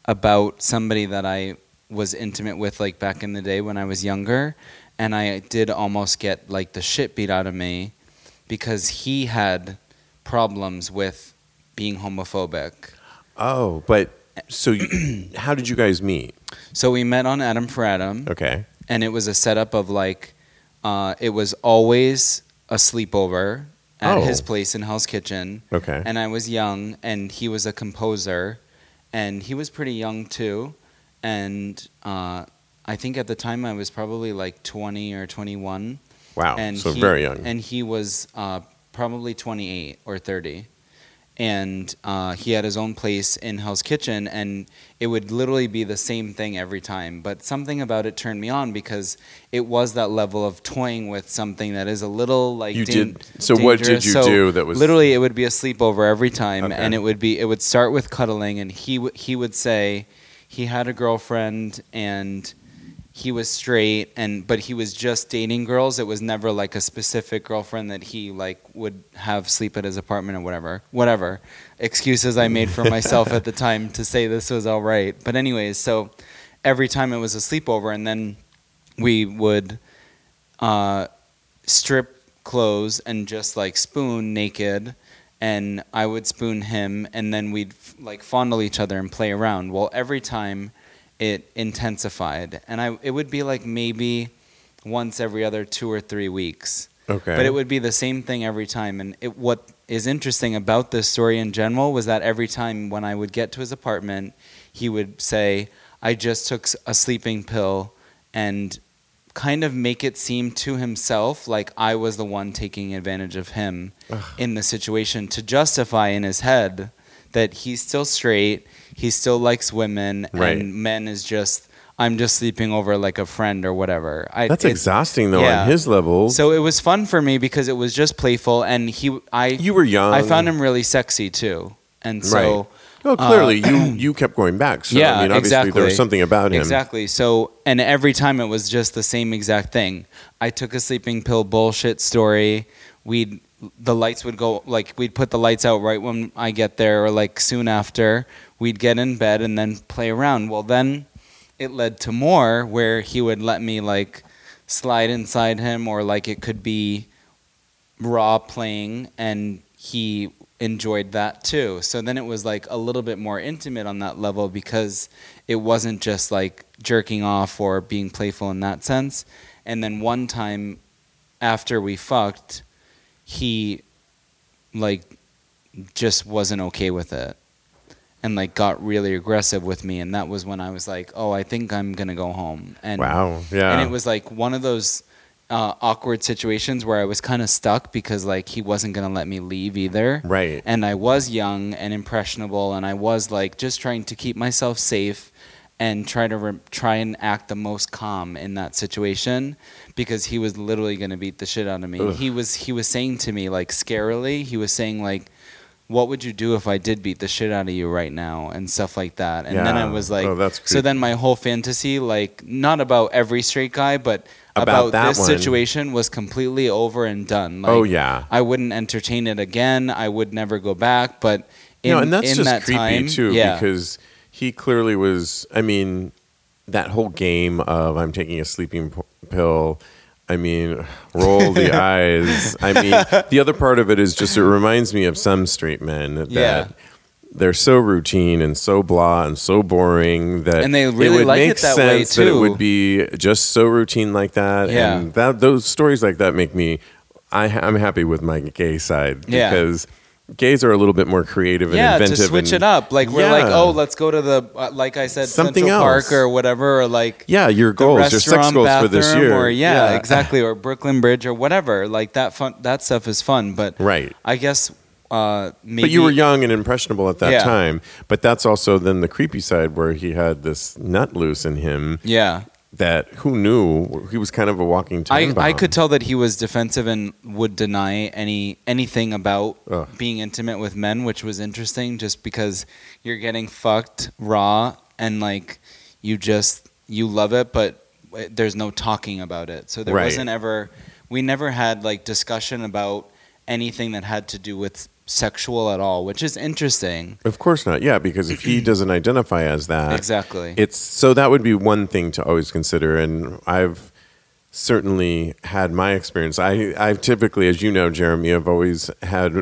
about somebody that I was intimate with like back in the day when I was younger, and I did almost get like the shit beat out of me because he had problems with being homophobic. Oh, but so you, how did you guys meet? So we met on Adam4Adam, Okay. and it was a setup of like, uh, it was always a sleepover at Oh. his place in Hell's Kitchen. Okay. And I was young, and he was a composer, and he was pretty young too. And uh, I think at the time I was probably like 20 or 21. wow. And so he, very young. And he was uh, probably 28 or 30. And uh, he had his own place in Hell's Kitchen, and it would literally be the same thing every time. But something about it turned me on because it was that level of toying with something that is a little like You dan- did- so what did you So do that was- literally it would be a sleepover every time, Okay. and it would be it would start with cuddling, and he w- he would say he had a girlfriend and he was straight and but he was just dating girls. It was never like a specific girlfriend that he like would have sleep at his apartment or whatever whatever excuses i made for myself at the time to say this was all right. But anyways so every time it was a sleepover and then we would uh, strip clothes and just like spoon naked and i would spoon him and then we'd like fondle each other and play around. Well every time it intensified. And i it would be like maybe once every other two or three weeks. Okay. but it would be the same thing every time. And it, what is interesting about this story in general was that every time when i would get to his apartment he would say i just took a sleeping pill and kind of make it seem to himself like i was the one taking advantage of him in the situation to justify in his head that he's still straight he still likes women Right. and men is just i'm just sleeping over like a friend or whatever I, That's it- exhausting though yeah. on his level. so it was fun for me because it was just playful, and he, I, you were young. I found him really sexy too, and so, right. Well, clearly uh, you you kept going back. So yeah, I mean, obviously exactly. there was something about him. Exactly. So, and every time it was just the same exact thing. I took a sleeping pill bullshit story. We'd the lights would go like we'd put the lights out right when I get there, or like soon after. We'd get in bed and then play around. Well, then it led to more where he would let me like slide inside him, or like it could be raw playing and he enjoyed that too. So then it was like a little bit more intimate on that level because it wasn't just like jerking off or being playful in that sense. And then one time after we fucked, he like just wasn't okay with it and like got really aggressive with me and that was when I was like, "Oh, I think I'm going to go home." And Wow. Yeah. and it was like one of those uh, awkward situations where I was kind of stuck because like he wasn't gonna let me leave either. Right. And I was young and impressionable, and I was like just trying to keep myself safe and try to re- try and act the most calm in that situation because he was literally gonna beat the shit out of me. Ugh. He was he was saying to me like scarily, he was saying like. What would you do if I did beat the shit out of you right now and stuff like that? And then I was like, Oh, that's so then my whole fantasy, like not about every straight guy, but About about, this one. situation was completely over and done. Oh, like, oh yeah. I wouldn't entertain it again. I would never go back. But in, you know, and that's just that creepy time, too, yeah, because he clearly was. I mean, that whole game of I'm taking a sleeping pill. I mean, roll the eyes. I mean, the other part of it is just it reminds me of some straight men that Yeah. they're so routine and so blah and so boring that And they it really would like make it that way, sense that it would be just so routine like that. Yeah. And that those stories like that make me. I, I'm happy with my gay side Yeah. Gays are a little bit more creative and yeah, to inventive. switch and- it up. Like we're like, oh, let's go to the uh, like I said, Something Central else. Park or whatever, or like Yeah, your goals, your sex goals for this year. or yeah, exactly, or Brooklyn Bridge or whatever. Like that fun, that stuff is fun. But Right. I guess uh, maybe But you were young and impressionable at that Yeah. time. But that's also then the creepy side where he had this nut loose in him Yeah. That who knew he was kind of a walking time I, bomb. I could tell that he was defensive and would deny any anything about Ugh. being intimate with men, which was interesting just because you're getting fucked raw and like you just you love it, but eh, there's no talking about it. So there Right. wasn't ever we never had like discussion about anything that had to do with sexual at all, which is interesting. Of course not. Yeah, because if he doesn't identify as that, Exactly. It's so that would be one thing to always consider, and I've certainly had my experience. I I've typically, as you know, Jeremy, I've always had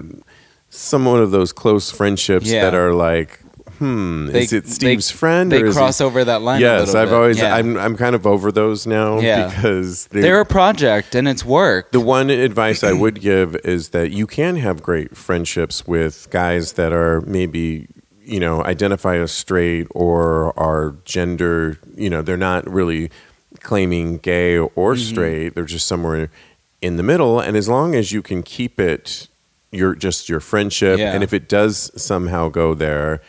somewhat of those close friendships Yeah. that are like hmm, They- is it they- Steve's friend? they or is he- cross over that line a Yes, little I've bit. always Yeah. I'm I'm kind of over those now Yeah. because they- They're a project and it's work. the one advice I would give is that you can have great friendships with guys that are maybe you know identify as straight or are gender you know they're not really claiming gay or Mm-hmm. straight they're just somewhere in the middle and as long as you can keep it your just your friendship Yeah. and if it does somehow go there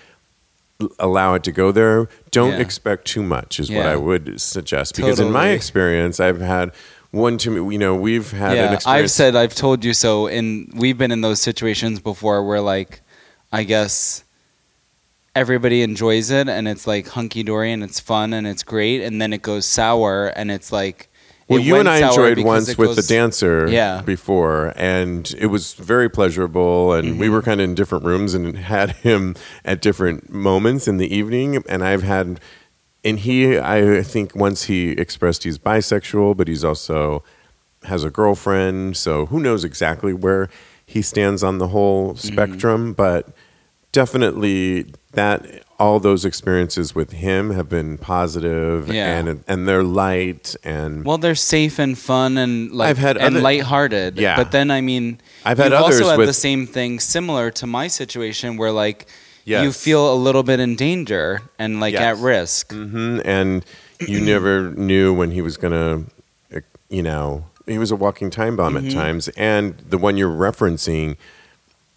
allow it to go there don't Yeah. expect too much is what I would suggest. Because in my experience I've had one to me you know we've had an experience I've said I've told you so and we've been in those situations before where like I guess everybody enjoys it and it's like hunky dory and it's fun and it's great and then it goes sour and it's like Well, you and I enjoyed once it with the dancer Yeah. before, and it was very pleasurable. And Mm-hmm. we were kind of in different rooms and had him at different moments in the evening. And I've had, and he, I think once he expressed he's bisexual, but he's also has a girlfriend. So who knows exactly where he stands on the whole Mm-hmm. spectrum, but definitely that all those experiences with him have been positive Yeah. and and they're light and Well, they're safe and fun and like I've had and other- lighthearted. Yeah. But then I mean, I've had you've others also had with- the same thing similar to my situation where like you Yes. feel a little bit in danger and like Yes. at risk. hmm and you never knew when he was gonna uh, you know he was a walking time bomb Mm-hmm. at times and the one you're referencing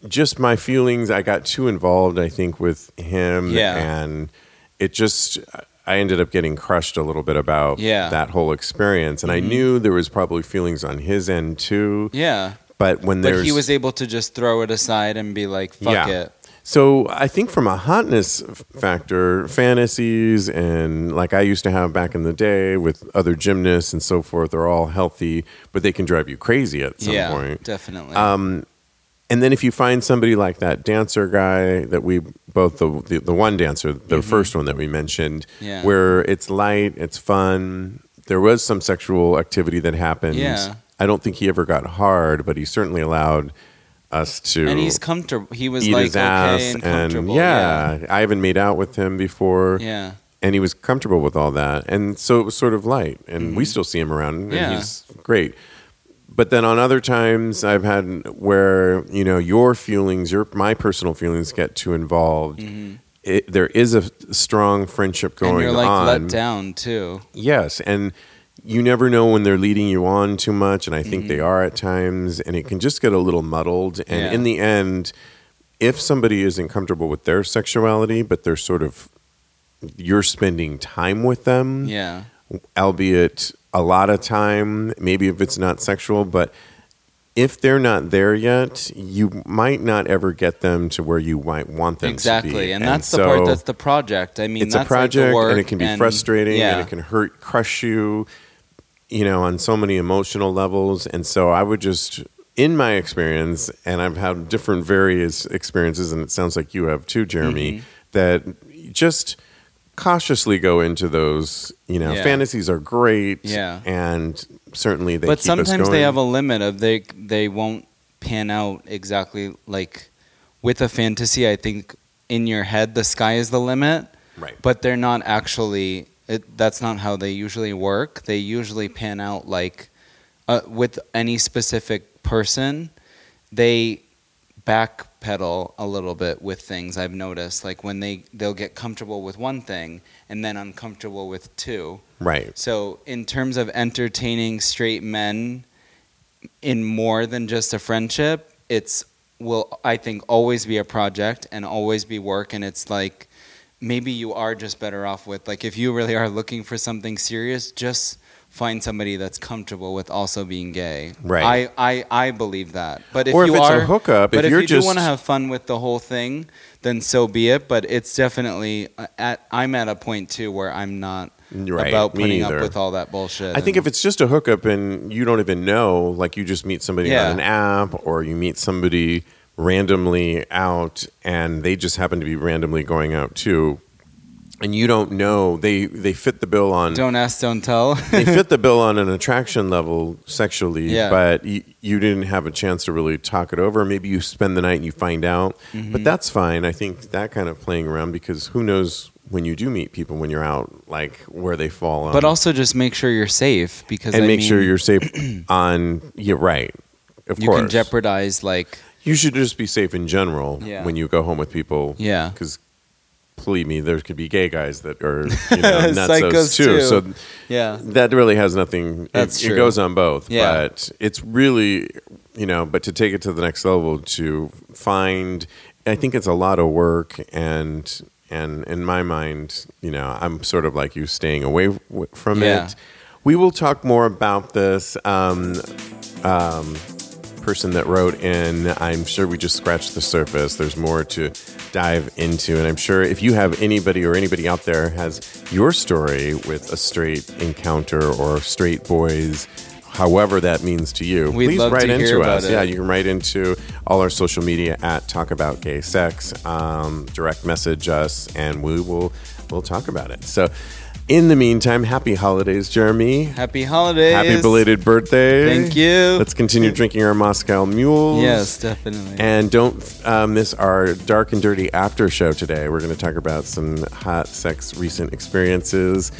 just my feelings i got too involved i think with him Yeah. and it just i ended up getting crushed a little bit about Yeah. Mm-hmm. that whole experience and i knew there was probably feelings on his end too Yeah. but when there's But he was able to just throw it aside and be like, fuck Yeah. it. So I think from a hotness factor, fantasies and like I used to have back in the day with other gymnasts and so forth are all healthy, but they can drive you crazy at some yeah, point. definitely. Um, and then if you find somebody like that dancer guy that we both the the, the one dancer, the first one that we mentioned, Mm-hmm. Yeah. where it's light, it's fun. There was some sexual activity that happened. Yeah. I don't think he ever got hard, but he certainly allowed us to and he's comfortable. He was like okay and and comfortable. yeah, I haven't made out with him before Yeah. and he was comfortable with all that and so it was sort of light and we still see him around and Mm-hmm. Yeah. he's great but then on other times i've had where you know your feelings your my personal feelings get too involved it, there is a strong friendship going Mm-hmm. and you're like on let down too. Yes, and you never know when they're leading you on too much, and I think they Mm-hmm. are at times, and it can just get a little muddled. And Yeah. in the end, if somebody isn't comfortable with their sexuality, but they're sort of you're spending time with them, Yeah. Albeit a lot of time, maybe if it's not sexual, but if they're not there yet, you might not ever get them to where you might want them to be. Exactly. And, that's the part that's the project. I mean, it's a like project work and it can be frustrating yeah. and it can hurt crush you you know on so many emotional levels and so i would just in my experience and i've had different various experiences and it sounds like you have too jeremy Mm-hmm. that just cautiously go into those you know Yeah. fantasies are great Yeah. and certainly they but keep us sometimes they going. have a limit of they they won't pan out exactly like with a fantasy i think in your head the sky is the limit right but they're not actually it, that's not how they usually work they usually pan out like uh, with any specific person they backpedal a little bit with things i've noticed like when they they'll get comfortable with one thing and then uncomfortable with two. Right. So, in terms of entertaining straight men in more than just a friendship, it's will I think always be a project and always be work. And it's like maybe you are just better off with like if you really are looking for something serious, just find somebody that's comfortable with also being gay. Right. I I, I believe that. But if Or if you it's a are hookup, but if if, you're you just- do want to have fun with the whole thing, then so be it. But it's definitely uh, at I'm at a point too where I'm not Right, about putting up with all that bullshit. I think if it's just a hookup and you don't even know, like you just meet somebody Yeah. on an app or you meet somebody randomly out and they just happen to be randomly going out too, and you don't know they they fit the bill on Don't ask, don't tell. they fit the bill on an attraction level sexually, Yeah. but you, you didn't have a chance to really talk it over. Maybe you spend the night and you find out, Mm-hmm. but that's fine. I think that kind of playing around because who knows when you do meet people when you're out, like where they fall on. but also just make sure you're safe because and I make mean, sure you're safe on. You're right. Of you course, can jeopardize like You should just be safe in general Yeah. when you go home with people. Yeah. because. Believe me, there could be gay guys that are you know, Psychos too. too. So yeah. that really has nothing. it- That's it, true. goes on both. Yeah. But it's really, you know, but to take it to the next level, to find, I think it's a lot of work, and and in my mind, you know, I'm sort of like you, staying away from Yeah. it. We will talk more about this. Um, um, person that wrote in, I'm sure we just scratched the surface. There's more to dive into. And I'm sure if you have anybody or anybody out there has your story with a straight encounter or straight boys, however that means to you, We'd please write into us. it. Yeah, you can write into all our social media at Talk About Gay Sex, um, direct message us, and we will we'll talk about it. So in the meantime, happy holidays, Jeremy. Happy holidays. Happy belated birthday. Thank you. Let's continue drinking our Moscow mules. Yes, definitely. And don't uh, miss our dark and dirty after show today. We're going to talk about some hot sex recent experiences.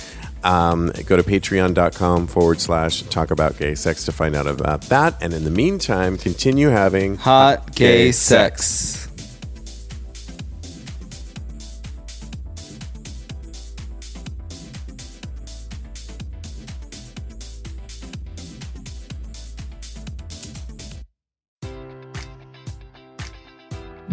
Um, go to patreon.com forward slash talk about gay sex to find out about that. And in the meantime, continue having Hot gay sex.